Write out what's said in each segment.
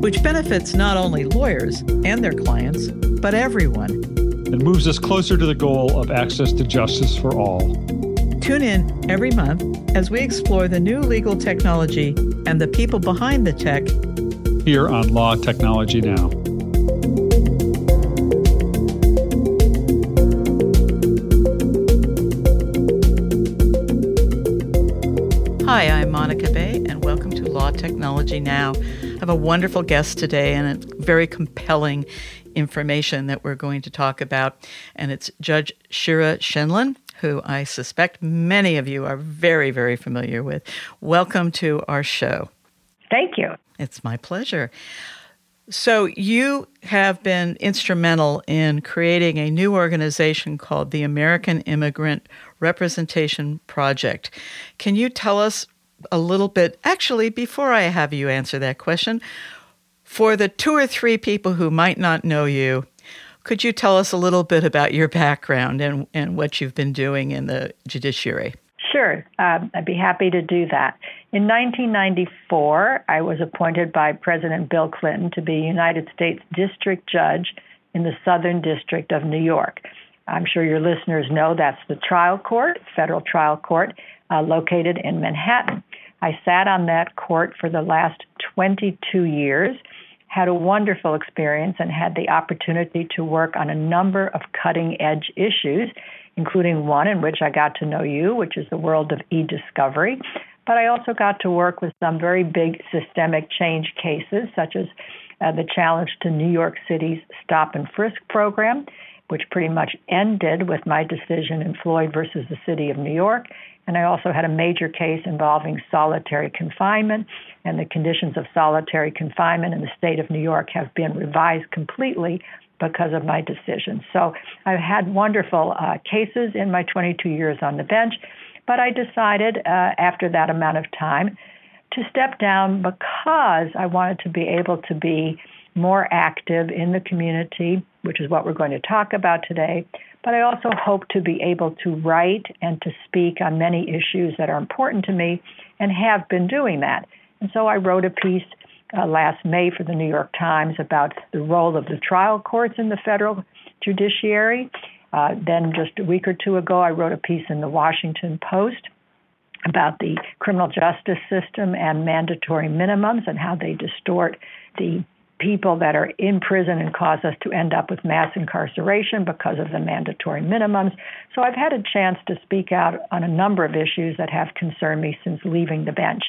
Which benefits not only lawyers and their clients, but everyone. And moves us closer to the goal of access to justice for all. Tune in every month as we explore the new legal technology and the people behind the tech here on Law Technology Now. Hi, I'm Monica Bay, and welcome to Law Technology Now. I have a wonderful guest today and a very compelling information that we're going to talk about, and it's Judge Shira Scheindlin who I suspect many of you are very, very familiar with. Welcome to our show. Thank you. It's my pleasure. So, you have been instrumental in creating a new organization called the American Immigrant Representation Project. Can you tell us a little bit? Actually, before I have you answer that question, for the two or three people who might not know you, could you tell us a little bit about your background and, and what you've been doing in the judiciary? Sure, um, I'd be happy to do that. In 1994, I was appointed by President Bill Clinton to be United States District Judge in the Southern District of New York. I'm sure your listeners know that's the trial court, federal trial court, uh, located in Manhattan. I sat on that court for the last 22 years had a wonderful experience and had the opportunity to work on a number of cutting edge issues, including one in which I got to know you, which is the world of e discovery. But I also got to work with some very big systemic change cases, such as uh, the challenge to New York City's stop and frisk program, which pretty much ended with my decision in Floyd versus the City of New York, and I also had a major case involving solitary confinement, and the conditions of solitary confinement in the state of New York have been revised completely because of my decision. So I've had wonderful uh, cases in my 22 years on the bench, but I decided uh, after that amount of time to step down because I wanted to be able to be more active in the community, which is what we're going to talk about today, but I also hope to be able to write and to speak on many issues that are important to me and have been doing that. And so I wrote a piece uh, last May for the New York Times about the role of the trial courts in the federal judiciary. Uh, then, just a week or two ago, I wrote a piece in the Washington Post about the criminal justice system and mandatory minimums and how they distort the people that are in prison and cause us to end up with mass incarceration because of the mandatory minimums. So I've had a chance to speak out on a number of issues that have concerned me since leaving the bench.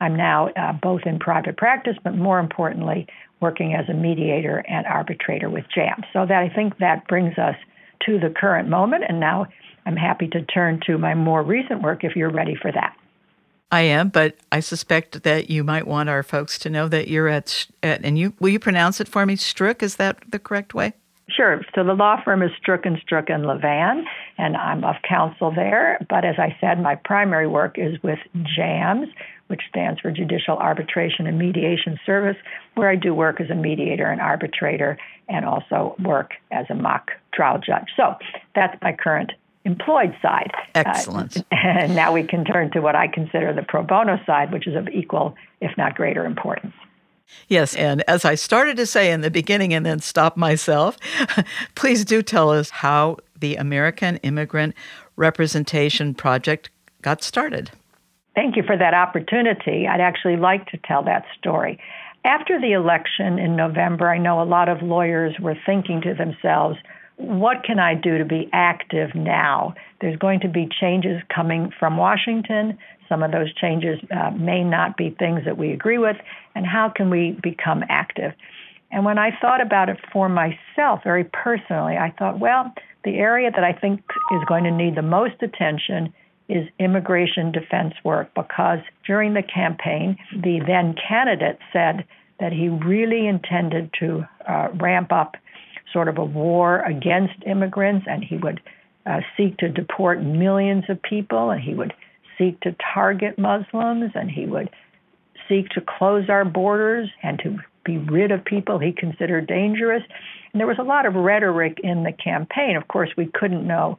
I'm now uh, both in private practice, but more importantly, working as a mediator and arbitrator with JAM. So that I think that brings us to the current moment, and now I'm happy to turn to my more recent work if you're ready for that. I am, but I suspect that you might want our folks to know that you're at, at and you will you pronounce it for me? Stroock, is that the correct way? Sure. So the law firm is Stroock and Stroock and Lavan, and I'm of counsel there. But as I said, my primary work is with JAMS, which stands for Judicial Arbitration and Mediation Service, where I do work as a mediator and arbitrator, and also work as a mock trial judge. So that's my current employed side. Excellent. Uh, and now we can turn to what I consider the pro bono side, which is of equal, if not greater, importance. Yes, and as I started to say in the beginning and then stop myself, please do tell us how the American Immigrant Representation Project got started. Thank you for that opportunity. I'd actually like to tell that story. After the election in November, I know a lot of lawyers were thinking to themselves, what can I do to be active now? There's going to be changes coming from Washington. Some of those changes uh, may not be things that we agree with. And how can we become active? And when I thought about it for myself, very personally, I thought, well, the area that I think is going to need the most attention is immigration defense work because during the campaign, the then candidate said that he really intended to uh, ramp up sort of a war against immigrants, and he would uh, seek to deport millions of people, and he would seek to target Muslims, and he would seek to close our borders and to be rid of people he considered dangerous. And there was a lot of rhetoric in the campaign. Of course, we couldn't know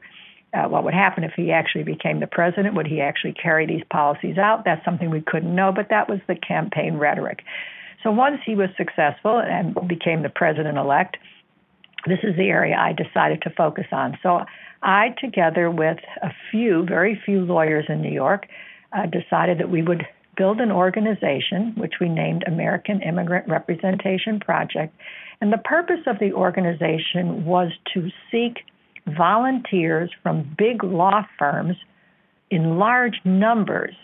uh, what would happen if he actually became the president. Would he actually carry these policies out? That's something we couldn't know, but that was the campaign rhetoric. So once he was successful and became the president elect, this is the area I decided to focus on. So I, together with a few, very few lawyers in New York, uh, decided that we would build an organization, which we named American Immigrant Representation Project. And the purpose of the organization was to seek volunteers from big law firms in large numbers.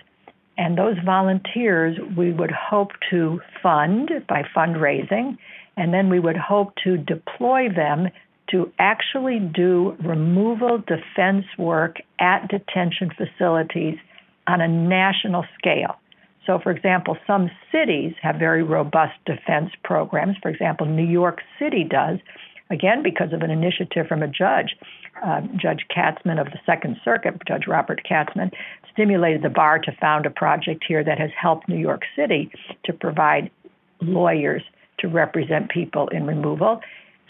And those volunteers we would hope to fund by fundraising, and then we would hope to deploy them to actually do removal defense work at detention facilities on a national scale. So, for example, some cities have very robust defense programs. For example, New York City does, again, because of an initiative from a judge, uh, Judge Katzmann of the Second Circuit, Judge Robert Katzmann, stimulated the bar to found a project here that has helped New York City to provide lawyers to represent people in removal.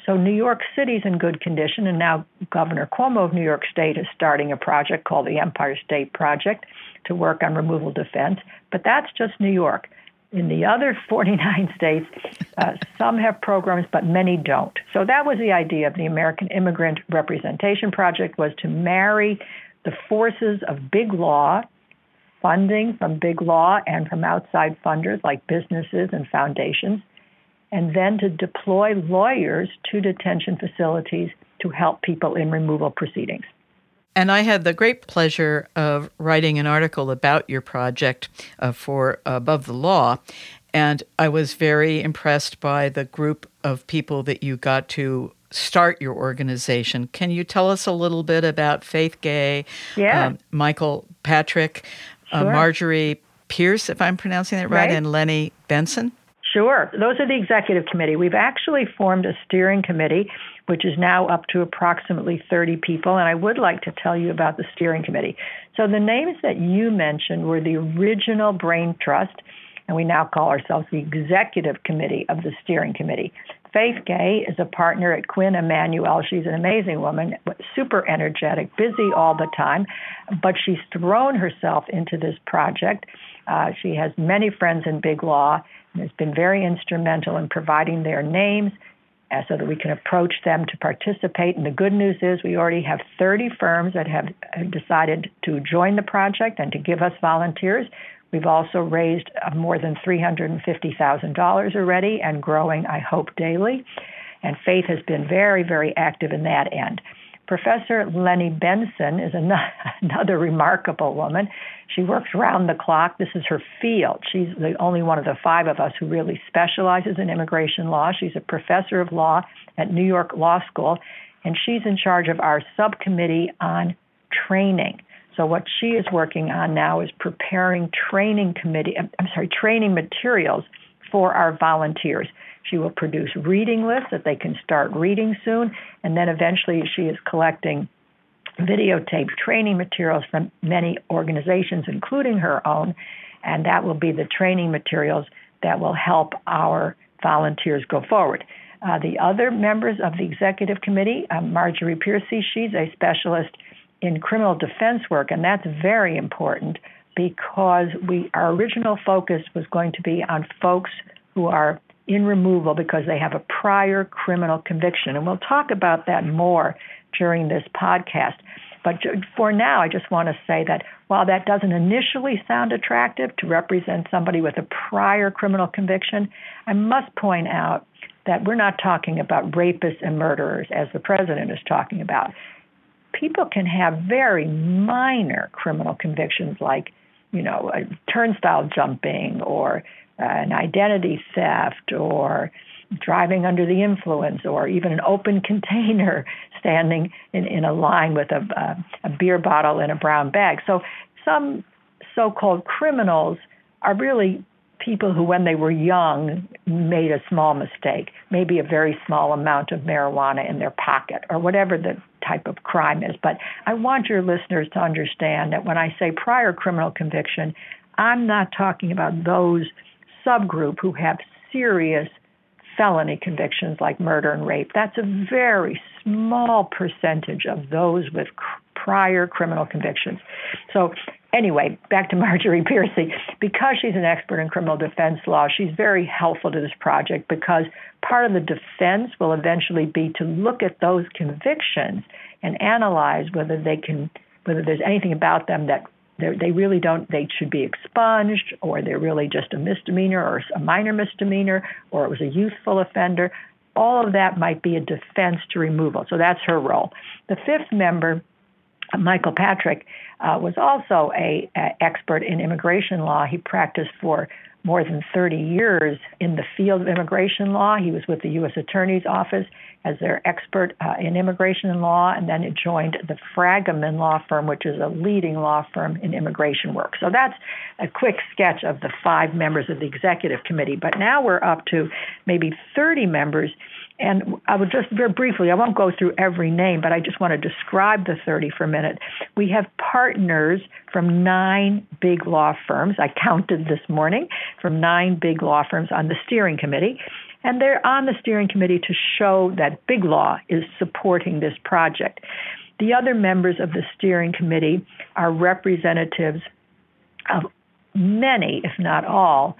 So New York City's in good condition, and now Governor Cuomo of New York State is starting a project called the Empire State Project to work on removal defense. But that's just New York. In the other 49 states, uh, some have programs, but many don't. So that was the idea of the American Immigrant Representation Project was to marry the forces of big law, funding from big law and from outside funders like businesses and foundations, and then to deploy lawyers to detention facilities to help people in removal proceedings. And I had the great pleasure of writing an article about your project uh, for Above the Law. And I was very impressed by the group of people that you got to start your organization. Can you tell us a little bit about Faith Gay, yeah. um, Michael Patrick, uh, sure. uh, Marjorie Pierce, if I'm pronouncing that right, right, and Lenni Benson? Sure. Those are the executive committee. We've actually formed a steering committee, which is now up to approximately 30 people. And I would like to tell you about the steering committee. So the names that you mentioned were the original Brain Trust, and we now call ourselves the executive committee of the steering committee. Faith Gay is a partner at Quinn Emanuel. She's an amazing woman, super energetic, busy all the time, but she's thrown herself into this project. Uh, she has many friends in big law has been very instrumental in providing their names uh, so that we can approach them to participate. And the good news is we already have 30 firms that have decided to join the project and to give us volunteers. We've also raised uh, more than $350,000 already and growing, I hope, daily. And Faith has been very, very active in that end. Professor Lenni Benson is another remarkable woman. She works round the clock. This is her field. She's the only one of the five of us who really specializes in immigration law. She's a professor of law at New York Law School, and she's in charge of our subcommittee on training. So what she is working on now is preparing training committee I'm sorry, training materials for our volunteers. She will produce reading lists that they can start reading soon, and then eventually she is collecting videotaped training materials from many organizations, including her own, and that will be the training materials that will help our volunteers go forward. Uh, the other members of the executive committee, uh, Marjorie Piercy, she's a specialist in criminal defense work, and that's very important because we our original focus was going to be on folks who are in removal because they have a prior criminal conviction. And we'll talk about that more during this podcast. But for now, I just want to say that while that doesn't initially sound attractive to represent somebody with a prior criminal conviction, I must point out that we're not talking about rapists and murderers as the president is talking about. People can have very minor criminal convictions like, you know, a turnstile jumping or an identity theft or driving under the influence or even an open container standing in, in a line with a, a, a beer bottle in a brown bag. So some so called criminals are really people who, when they were young, made a small mistake, maybe a very small amount of marijuana in their pocket, or whatever the type of crime is. But I want your listeners to understand that when I say prior criminal conviction, I'm not talking about those subgroup who have serious felony convictions like murder and rape. That's a very small percentage of those with prior criminal convictions. So anyway, back to Marjorie Piercy. Because she's an expert in criminal defense law, she's very helpful to this project because part of the defense will eventually be to look at those convictions and analyze whether they can whether there's anything about them that they really don't they should be expunged or they're really just a misdemeanor or a minor misdemeanor or it was a youthful offender all of that might be a defense to removal so that's her role the fifth member Michael Patrick uh, was also a, a, expert in immigration law. He practiced for more than 30 years in the field of immigration law. He was with the U.S. Attorney's Office as their expert uh, in immigration law, and then it joined the Fragomen Law Firm, which is a leading law firm in immigration work. So that's a quick sketch of the five members of the executive committee. But now we're up to maybe 30 members and I would just very briefly, I won't go through every name, but I just want to describe the 30 for a minute. We have partners from nine big law firms. I counted this morning from nine big law firms on the steering committee. And they're on the steering committee to show that big law is supporting this project. The other members of the steering committee are representatives of many, if not all,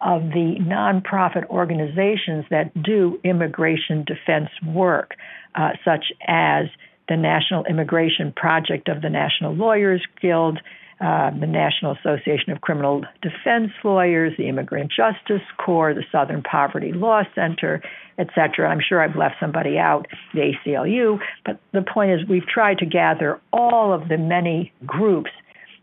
of the nonprofit organizations that do immigration defense work, uh, such as the National Immigration Project of the National Lawyers Guild, uh, the National Association of Criminal Defense Lawyers, the Immigrant Justice Corps, the Southern Poverty Law Center, etc. I'm sure I've left somebody out, the ACLU, but the point is we've tried to gather all of the many groups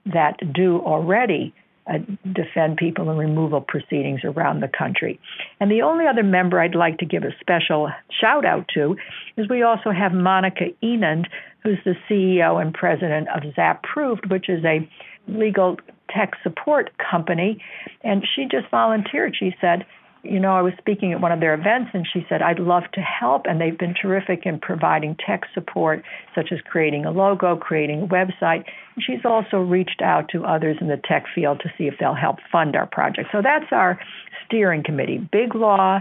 that do already uh, defend people in removal proceedings around the country. And the only other member I'd like to give a special shout out to is we also have Monica Enand, who's the CEO and president of ZapProved, which is a legal tech support company. And she just volunteered. She said, you know, I was speaking at one of their events and she said, I'd love to help. And they've been terrific in providing tech support, such as creating a logo, creating a website. And she's also reached out to others in the tech field to see if they'll help fund our project. So that's our steering committee big law,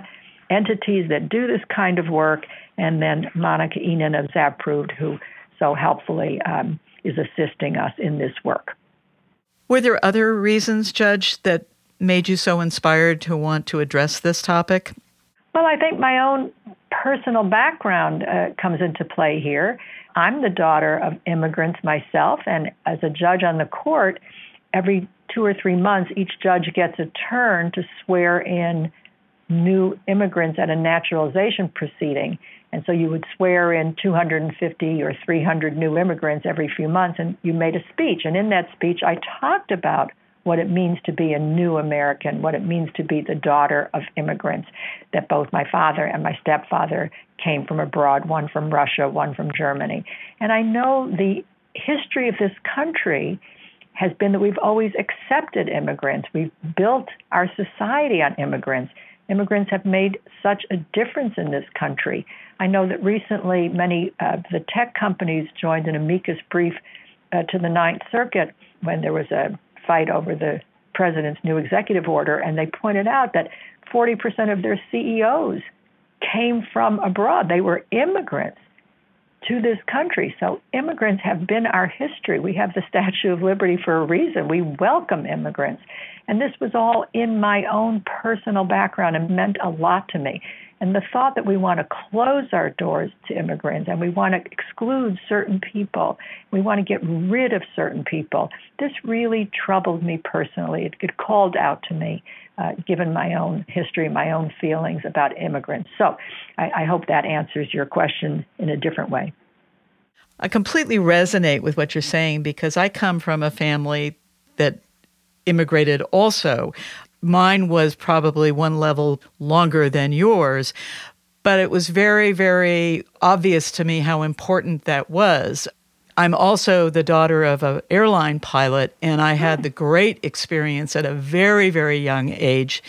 entities that do this kind of work, and then Monica Enand of ZapProved, who so helpfully um, is assisting us in this work. Were there other reasons, Judge, that made you so inspired to want to address this topic? Well, I think my own personal background uh, comes into play here. I'm the daughter of immigrants myself, and as a judge on the court, every two or three months, each judge gets a turn to swear in new immigrants at a naturalization proceeding. And so you would swear in 250 or 300 new immigrants every few months, and you made a speech. And in that speech, I talked about what it means to be a new American, what it means to be the daughter of immigrants, that both my father and my stepfather came from abroad, one from Russia, one from Germany. And I know the history of this country has been that we've always accepted immigrants. We've built our society on immigrants. Immigrants have made such a difference in this country. I know that recently many of uh, the tech companies joined an amicus brief uh, to the Ninth Circuit when there was a fight over the president's new executive order, and they pointed out that 40% of their CEOs came from abroad. They were immigrants to this country. So immigrants have been our history. We have the Statue of Liberty for a reason. We welcome immigrants. And this was all in my own personal background and meant a lot to me. And the thought that we want to close our doors to immigrants and we want to exclude certain people, we want to get rid of certain people, this really troubled me personally. It, it called out to me, uh, given my own history, my own feelings about immigrants. So I, I hope that answers your question in a different way. I completely resonate with what you're saying because I come from a family that immigrated also. Mine was probably one level longer than yours, but it was very, very obvious to me how important that was. I'm also the daughter of an airline pilot, and I had the great experience at a very, very young age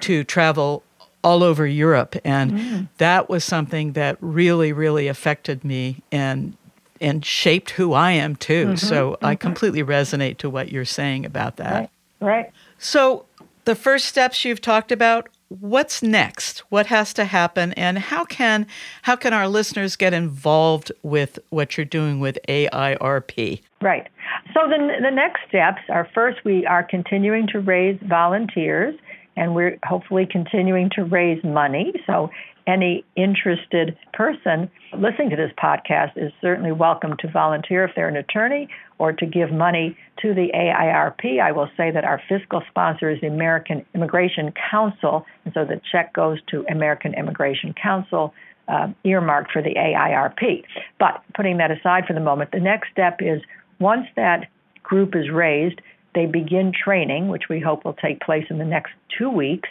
to travel all over Europe. And mm. that was something that really, really affected me and and shaped who I am too. Mm-hmm, so mm-hmm. I completely resonate to what you're saying about that. Right. right. So the first steps you've talked about what's next? What has to happen? And how can how can our listeners get involved with what you're doing with AIRP right. So the, the next steps are first we are continuing to raise volunteers and we're hopefully continuing to raise money. So any interested person listening to this podcast is certainly welcome to volunteer if they're an attorney or to give money to the AIRP. I will say that our fiscal sponsor is the American Immigration Council, and so the check goes to American Immigration Council. Uh, earmarked for the AIRP. But putting that aside for the moment, the next step is once that group is raised, they begin training, which we hope will take place in the next two weeks.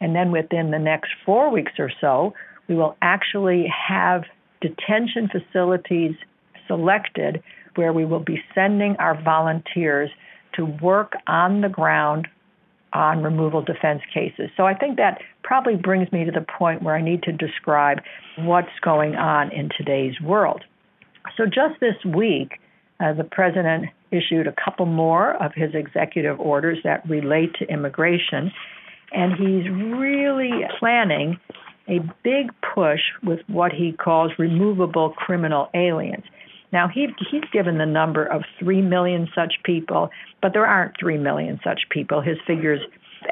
And then within the next four weeks or so, we will actually have detention facilities selected where we will be sending our volunteers to work on the ground on removal defense cases. So I think that probably brings me to the point where I need to describe what's going on in today's world. So just this week, uh, the president issued a couple more of his executive orders that relate to immigration and he's really planning a big push with what he calls removable criminal aliens. Now, he, he's given the number of 3 million such people, but there aren't 3 million such people. His figures,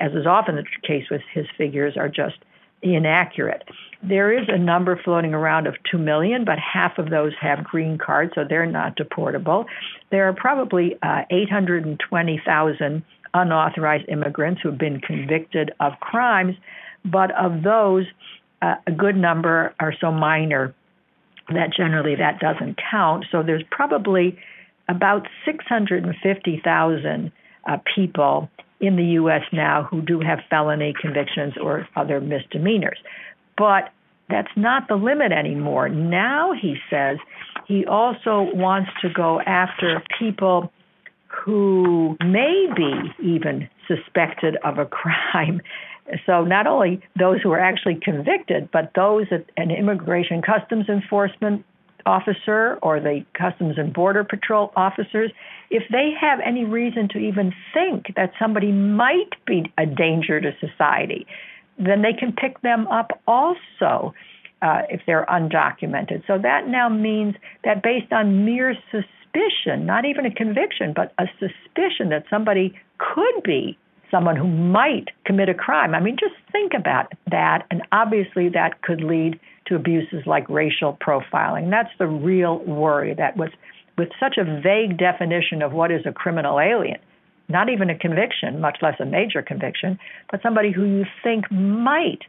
as is often the case with his figures, are just inaccurate. There is a number floating around of 2 million, but half of those have green cards, so they're not deportable. There are probably uh, 820,000 unauthorized immigrants who have been convicted of crimes, but of those, uh, a good number are so minor that generally that doesn't count. So there's probably about 650,000 uh, people in the U.S. now who do have felony convictions or other misdemeanors. But that's not the limit anymore. Now he says he also wants to go after people who may be even suspected of a crime. So, not only those who are actually convicted, but those that an immigration customs enforcement officer or the Customs and Border Patrol officers, if they have any reason to even think that somebody might be a danger to society, then they can pick them up also uh, if they're undocumented. So that now means that based on mere suspicion, suspicion, not even a conviction, but a suspicion that somebody could be someone who might commit a crime. I mean, just think about that. And obviously, that could lead to abuses like racial profiling. That's the real worry that was with such a vague definition of what is a criminal alien, not even a conviction, much less a major conviction, but somebody who you think might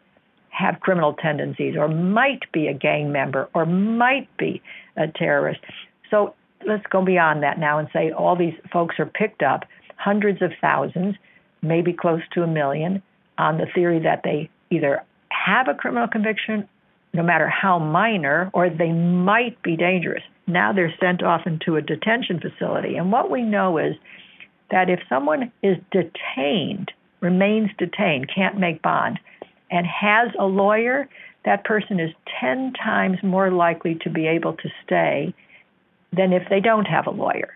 have criminal tendencies or might be a gang member or might be a terrorist. So let's go beyond that now and say all these folks are picked up, hundreds of thousands, maybe close to a million, on the theory that they either have a criminal conviction, no matter how minor, or they might be dangerous. Now they're sent off into a detention facility. And what we know is that if someone is detained, remains detained, can't make bond, and has a lawyer, that person is 10 times more likely to be able to stay than if they don't have a lawyer.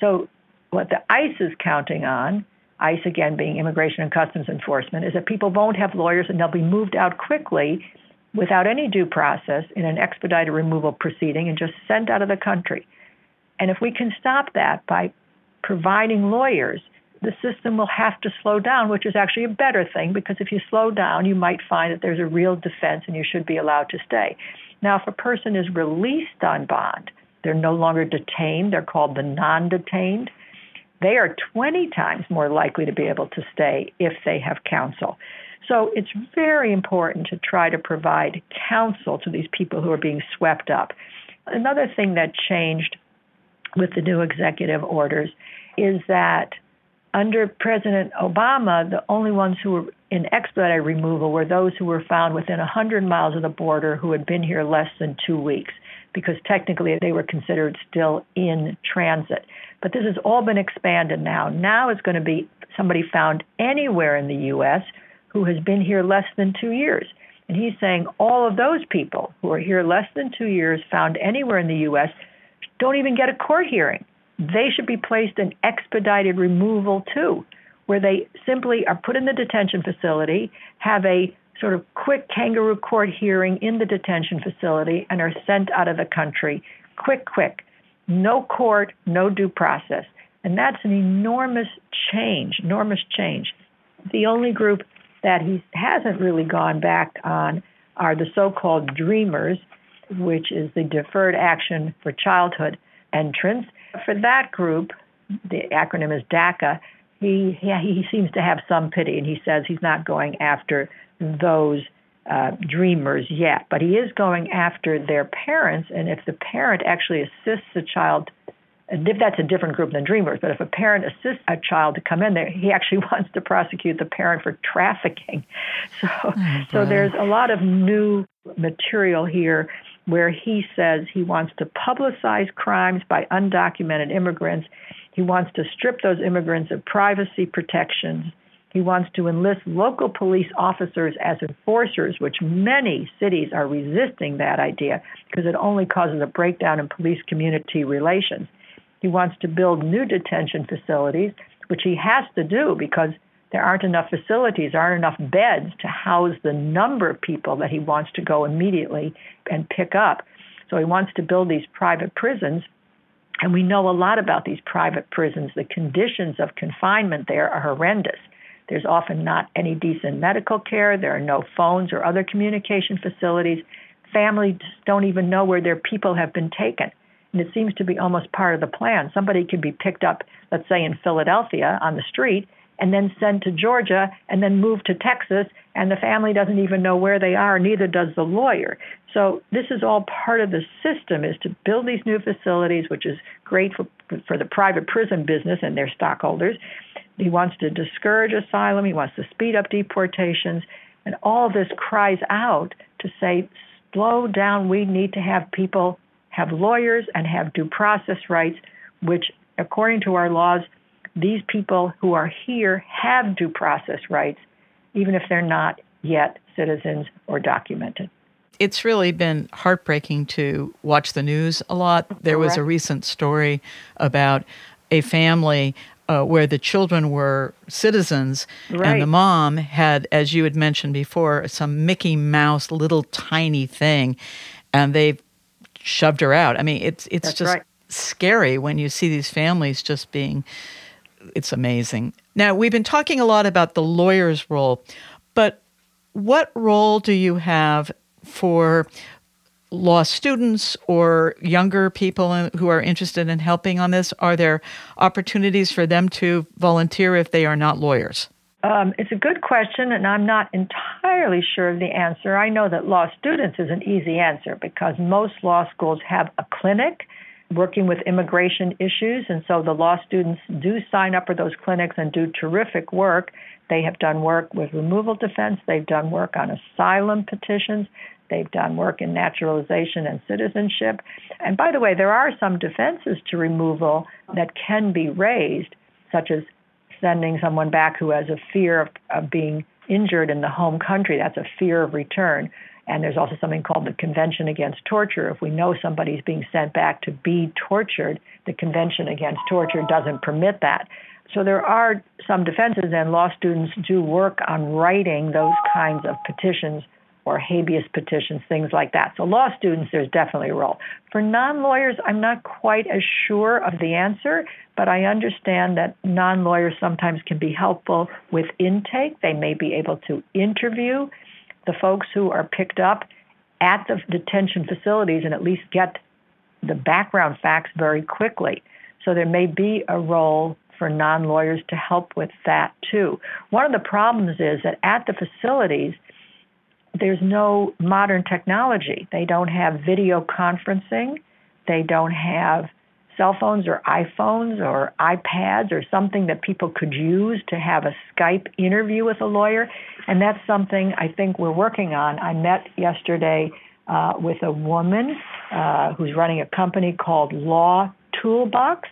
So, what the ICE is counting on, ICE again being Immigration and Customs Enforcement, is that people won't have lawyers and they'll be moved out quickly without any due process in an expedited removal proceeding and just sent out of the country. And if we can stop that by providing lawyers, the system will have to slow down, which is actually a better thing because if you slow down, you might find that there's a real defense and you should be allowed to stay. Now, if a person is released on bond, they're no longer detained, they're called the non detained. They are 20 times more likely to be able to stay if they have counsel. So it's very important to try to provide counsel to these people who are being swept up. Another thing that changed with the new executive orders is that under President Obama, the only ones who were in expedited removal were those who were found within 100 miles of the border who had been here less than two weeks because technically they were considered still in transit. But this has all been expanded now. Now it's going to be somebody found anywhere in the U.S. who has been here less than two years. And he's saying all of those people who are here less than two years, found anywhere in the U.S., don't even get a court hearing. They should be placed in expedited removal too, where they simply are put in the detention facility, have a sort of quick kangaroo court hearing in the detention facility, and are sent out of the country. Quick, quick. No court, no due process. And that's an enormous change, enormous change. The only group that he hasn't really gone back on are the so called dreamers, which is the Deferred Action for Childhood entrance. For that group, the acronym is DACA, he, he, he seems to have some pity and he says he's not going after those uh, dreamers yet, but he is going after their parents. And if the parent actually assists a child if that's a different group than dreamers. But if a parent assists a child to come in there, he actually wants to prosecute the parent for trafficking. So, oh, so there's a lot of new material here where he says he wants to publicize crimes by undocumented immigrants. He wants to strip those immigrants of privacy protections. He wants to enlist local police officers as enforcers, which many cities are resisting that idea because it only causes a breakdown in police community relations. He wants to build new detention facilities, which he has to do because there aren't enough facilities, aren't enough beds to house the number of people that he wants to go immediately and pick up. So he wants to build these private prisons. And we know a lot about these private prisons. The conditions of confinement there are horrendous. There's often not any decent medical care. There are no phones or other communication facilities. Families don't even know where their people have been taken. And it seems to be almost part of the plan. Somebody can be picked up, let's say in Philadelphia on the street, and then sent to Georgia and then moved to Texas, and the family doesn't even know where they are, neither does the lawyer. So this is all part of the system is to build these new facilities, which is great for for the private prison business and their stockholders. He wants to discourage asylum, he wants to speed up deportations, and all this cries out to say, slow down, we need to have people have lawyers and have due process rights, which, according to our laws, these people who are here have due process rights, even if they're not yet citizens or documented. It's really been heartbreaking to watch the news a lot. There was a recent story about a family uh, where the children were citizens right. and the mom had, as you had mentioned before, some Mickey Mouse little tiny thing, and they've shoved her out. I mean, it's it's That's just right. scary when you see these families just being. It's amazing. Now we've been talking a lot about the lawyer's role, but what role do you have for law students or younger people who are interested in helping on this? Are there opportunities for them to volunteer if they are not lawyers? Um, it's a good question, and I'm not entirely sure of the answer. I know that law students is an easy answer because most law schools have a clinic working with immigration issues, and so the law students do sign up for those clinics and do terrific work. They have done work with removal defense, they've done work on asylum petitions, they've done work in naturalization and citizenship. And by the way, there are some defenses to removal that can be raised, such as sending someone back who has a fear of, of being injured in the home country. That's a fear of return. And there's also something called the Convention Against Torture. If we know somebody's being sent back to be tortured, the Convention Against Torture doesn't permit that. So there are some defenses, and law students do work on writing those kinds of petitions or habeas petitions, things like that. So, law students, there's definitely a role. For non lawyers, I'm not quite as sure of the answer, but I understand that non lawyers sometimes can be helpful with intake. They may be able to interview the folks who are picked up at the detention facilities and at least get the background facts very quickly. So, there may be a role for non lawyers to help with that too. One of the problems is that at the facilities, there's no modern technology. They don't have video conferencing. They don't have cell phones or iPhones or iPads or something that people could use to have a Skype interview with a lawyer. And that's something I think we're working on. I met yesterday uh, with a woman uh, who's running a company called Law Toolbox.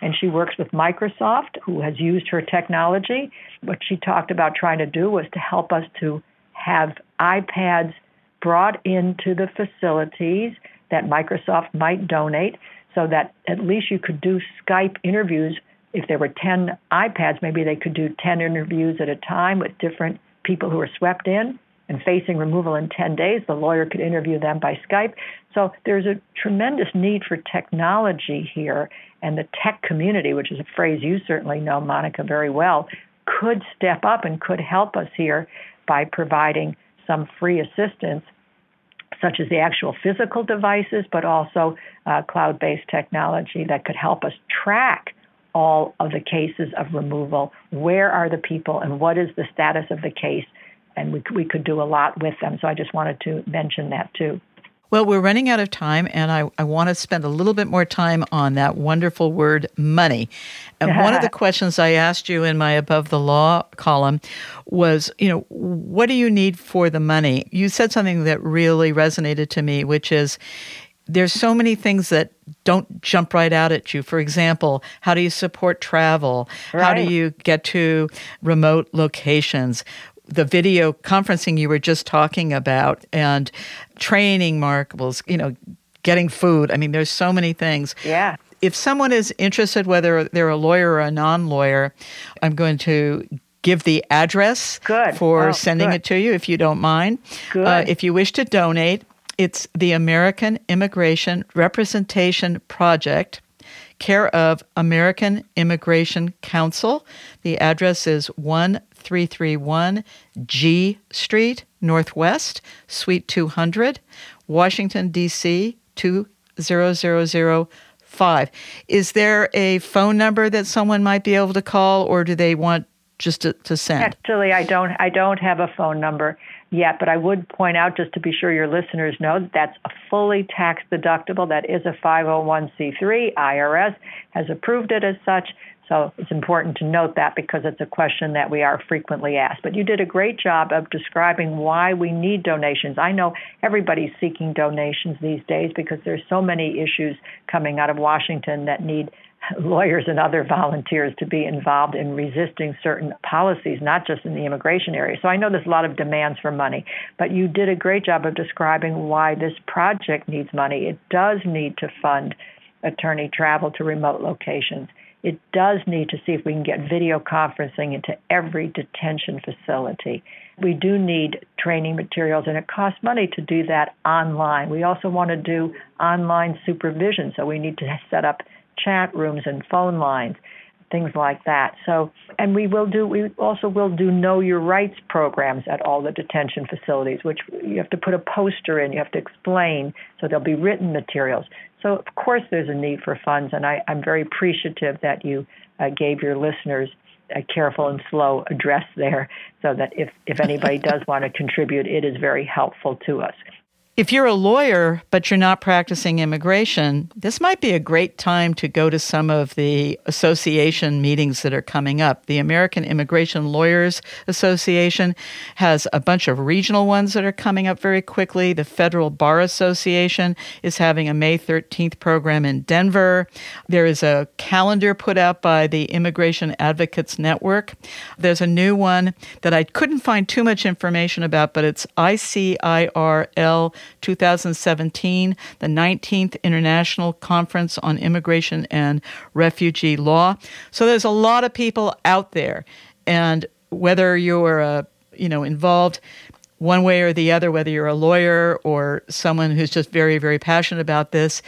and she works with Microsoft, who has used her technology. What she talked about trying to do was to help us to have iPads brought into the facilities that Microsoft might donate so that at least you could do Skype interviews. If there were 10 iPads, maybe they could do 10 interviews at a time with different people who are swept in and facing removal in 10 days. The lawyer could interview them by Skype. So there's a tremendous need for technology here, and the tech community, which is a phrase you certainly know, Monica, very well, could step up and could help us here by providing some free assistance such as the actual physical devices, but also uh, cloud based technology that could help us track all of the cases of removal. Where are the people and what is the status of the case? And we, we could do a lot with them. So I just wanted to mention that too. Well, we're running out of time, and I, I want to spend a little bit more time on that wonderful word money. And one of the questions I asked you in my Above the Law column was, you know, what do you need for the money? You said something that really resonated to me, which is there's so many things that don't jump right out at you. For example, how do you support travel? Right. How do you get to remote locations? the video conferencing you were just talking about and training markables, you know, getting food. I mean, there's so many things. Yeah. If someone is interested, whether they're a lawyer or a non lawyer, I'm going to give the address good. for oh, sending good. it to you if you don't mind. Good. Uh, if you wish to donate, it's the American Immigration Representation Project, care of American Immigration Council. The address is 1331 G Street, Northwest, Suite 200, Washington, D.C. 20005. Is there a phone number that someone might be able to call, or do they want just to, to send? Actually, I don't. I don't have a phone number yet, but I would point out, just to be sure your listeners know, that that's a fully tax deductible. That is a 501c3. IRS has approved it as such. So it's important to note that because it's a question that we are frequently asked. But you did a great job of describing why we need donations. I know everybody's seeking donations these days because there's so many issues coming out of Washington that need lawyers and other volunteers to be involved in resisting certain policies, not just in the immigration area. So I know there's a lot of demands for money, but you did a great job of describing why this project needs money. It does need to fund attorney travel to remote locations it does need to see if we can get video conferencing into every detention facility. We do need training materials, and it costs money to do that online. We also want to do online supervision, so we need to set up chat rooms and phone lines things like that. So, and we will do, we also will do know your rights programs at all the detention facilities, which you have to put a poster in, you have to explain, so there'll be written materials. So, of course, there's a need for funds, and I, am very appreciative that you uh, gave your listeners a careful and slow address there so that if, if anybody does want to contribute, it is very helpful to us. If you're a lawyer, but you're not practicing immigration, this might be a great time to go to some of the association meetings that are coming up. The American Immigration Lawyers Association has a bunch of regional ones that are coming up very quickly. The Federal Bar Association is having a May 13th program in Denver. There is a calendar put out by the Immigration Advocates Network. There's a new one that I couldn't find too much information about, but it's ICIRL 2017, the 19th International Conference on Immigration and Refugee Law. So there's a lot of people out there, and whether you're uh, you know involved one way or the other, whether you're a lawyer or someone who's just very very passionate about this,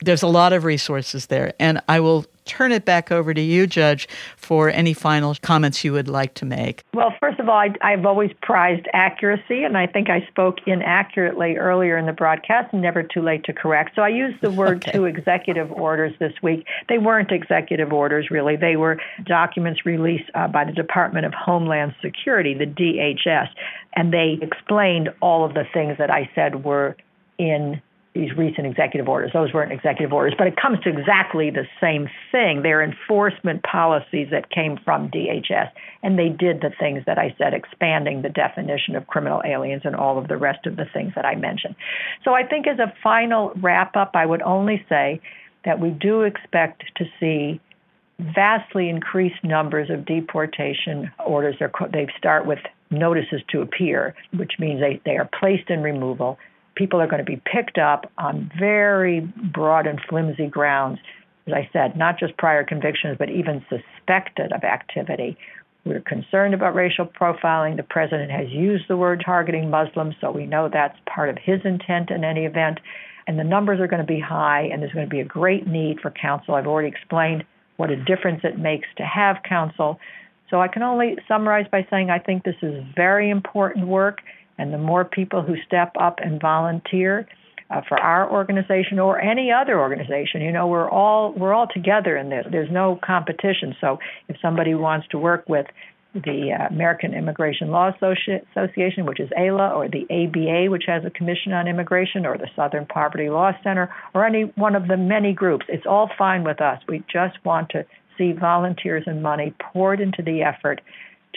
there's a lot of resources there, and I will turn it back over to you, Judge, for any final comments you would like to make. Well, first of all, I, have always prized accuracy, and I think I spoke inaccurately earlier in the broadcast, never too late to correct. So I used the word okay. two executive orders this week. They weren't executive orders, really. They were documents released uh, by the Department of Homeland Security, the DHS, and they explained all of the things that I said were in these recent executive orders. Those weren't executive orders, but it comes to exactly the same thing. They're enforcement policies that came from DHS, and they did the things that I said, expanding the definition of criminal aliens and all of the rest of the things that I mentioned. So I think as a final wrap up, I would only say that we do expect to see vastly increased numbers of deportation orders. They start with notices to appear, which means they, they are placed in removal. People are going to be picked up on very broad and flimsy grounds. As I said, not just prior convictions, but even suspected of activity. We're concerned about racial profiling. The president has used the word targeting Muslims, so we know that's part of his intent in any event. And the numbers are going to be high, and there's going to be a great need for counsel. I've already explained what a difference it makes to have counsel. So I can only summarize by saying I think this is very important work, and the more people who step up and volunteer uh, for our organization or any other organization, you know, we're all we're all together in this. There's no competition. So if somebody wants to work with the uh, American Immigration Law Associ- Association, which is AILA, or the ABA, which has a Commission on Immigration, or the Southern Poverty Law Center, or any one of the many groups. It's all fine with us. We just want to see volunteers and money poured into the effort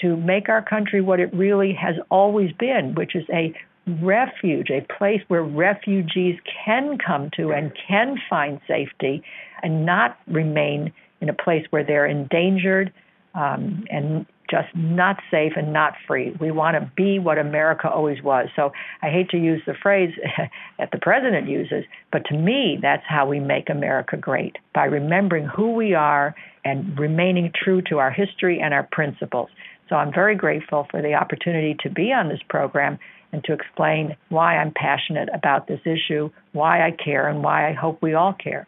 to make our country what it really has always been, which is a refuge, a place where refugees can come to and can find safety and not remain in a place where they're endangered um, and just not safe and not free. We want to be what America always was. So I hate to use the phrase that the president uses, but to me, that's how we make America great by remembering who we are and remaining true to our history and our principles. So I'm very grateful for the opportunity to be on this program and to explain why I'm passionate about this issue, why I care, and why I hope we all care.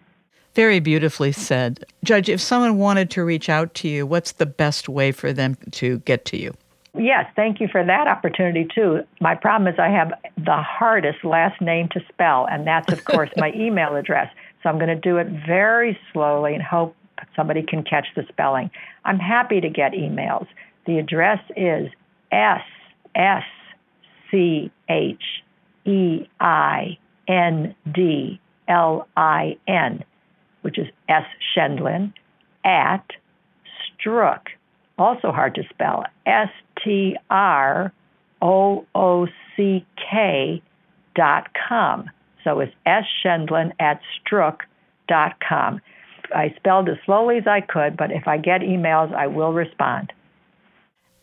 Very beautifully said. Judge, if someone wanted to reach out to you, what's the best way for them to get to you? Yes, thank you for that opportunity too. My problem is I have the hardest last name to spell, and that's, of course, my email address. So I'm going to do it very slowly and hope somebody can catch the spelling. I'm happy to get emails. The address is S S C H E I N D L I N which is S. Scheindlin, at Stroock, also hard to spell, S T R O O C K dot com. So it's S. Scheindlin at Stroock dot com. I spelled as slowly as I could, but if I get emails, I will respond.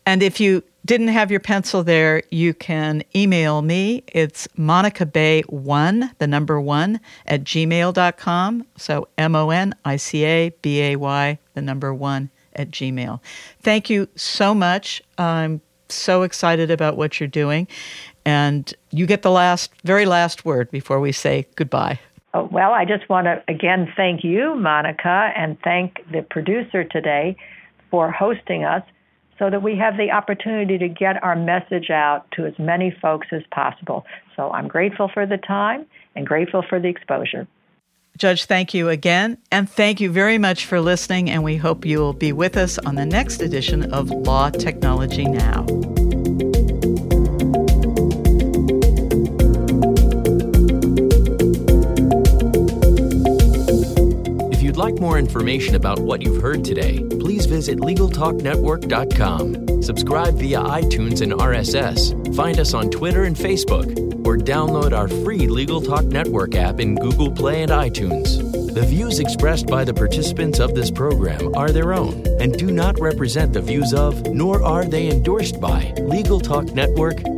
And if you didn't have your pencil there, you can email me. It's Monica Bay 1, the number 1, at gmail.com. So M O N I C A B A Y, the number 1 at gmail. Thank you so much. I'm so excited about what you're doing. And you get the last, very last word before we say goodbye. Oh, well, I just want to again thank you, Monica, and thank the producer today for hosting us so that we have the opportunity to get our message out to as many folks as possible. So I'm grateful for the time and grateful for the exposure. Judge, thank you again. And thank you very much for listening. And we hope you will be with us on the next edition of Law Technology Now. Like more information about what you've heard today, please visit LegalTalkNetwork.com. Subscribe via iTunes and RSS. Find us on Twitter and Facebook, or download our free Legal Talk Network app in Google Play and iTunes. The views expressed by the participants of this program are their own and do not represent the views of, nor are they endorsed by, Legal Talk Network,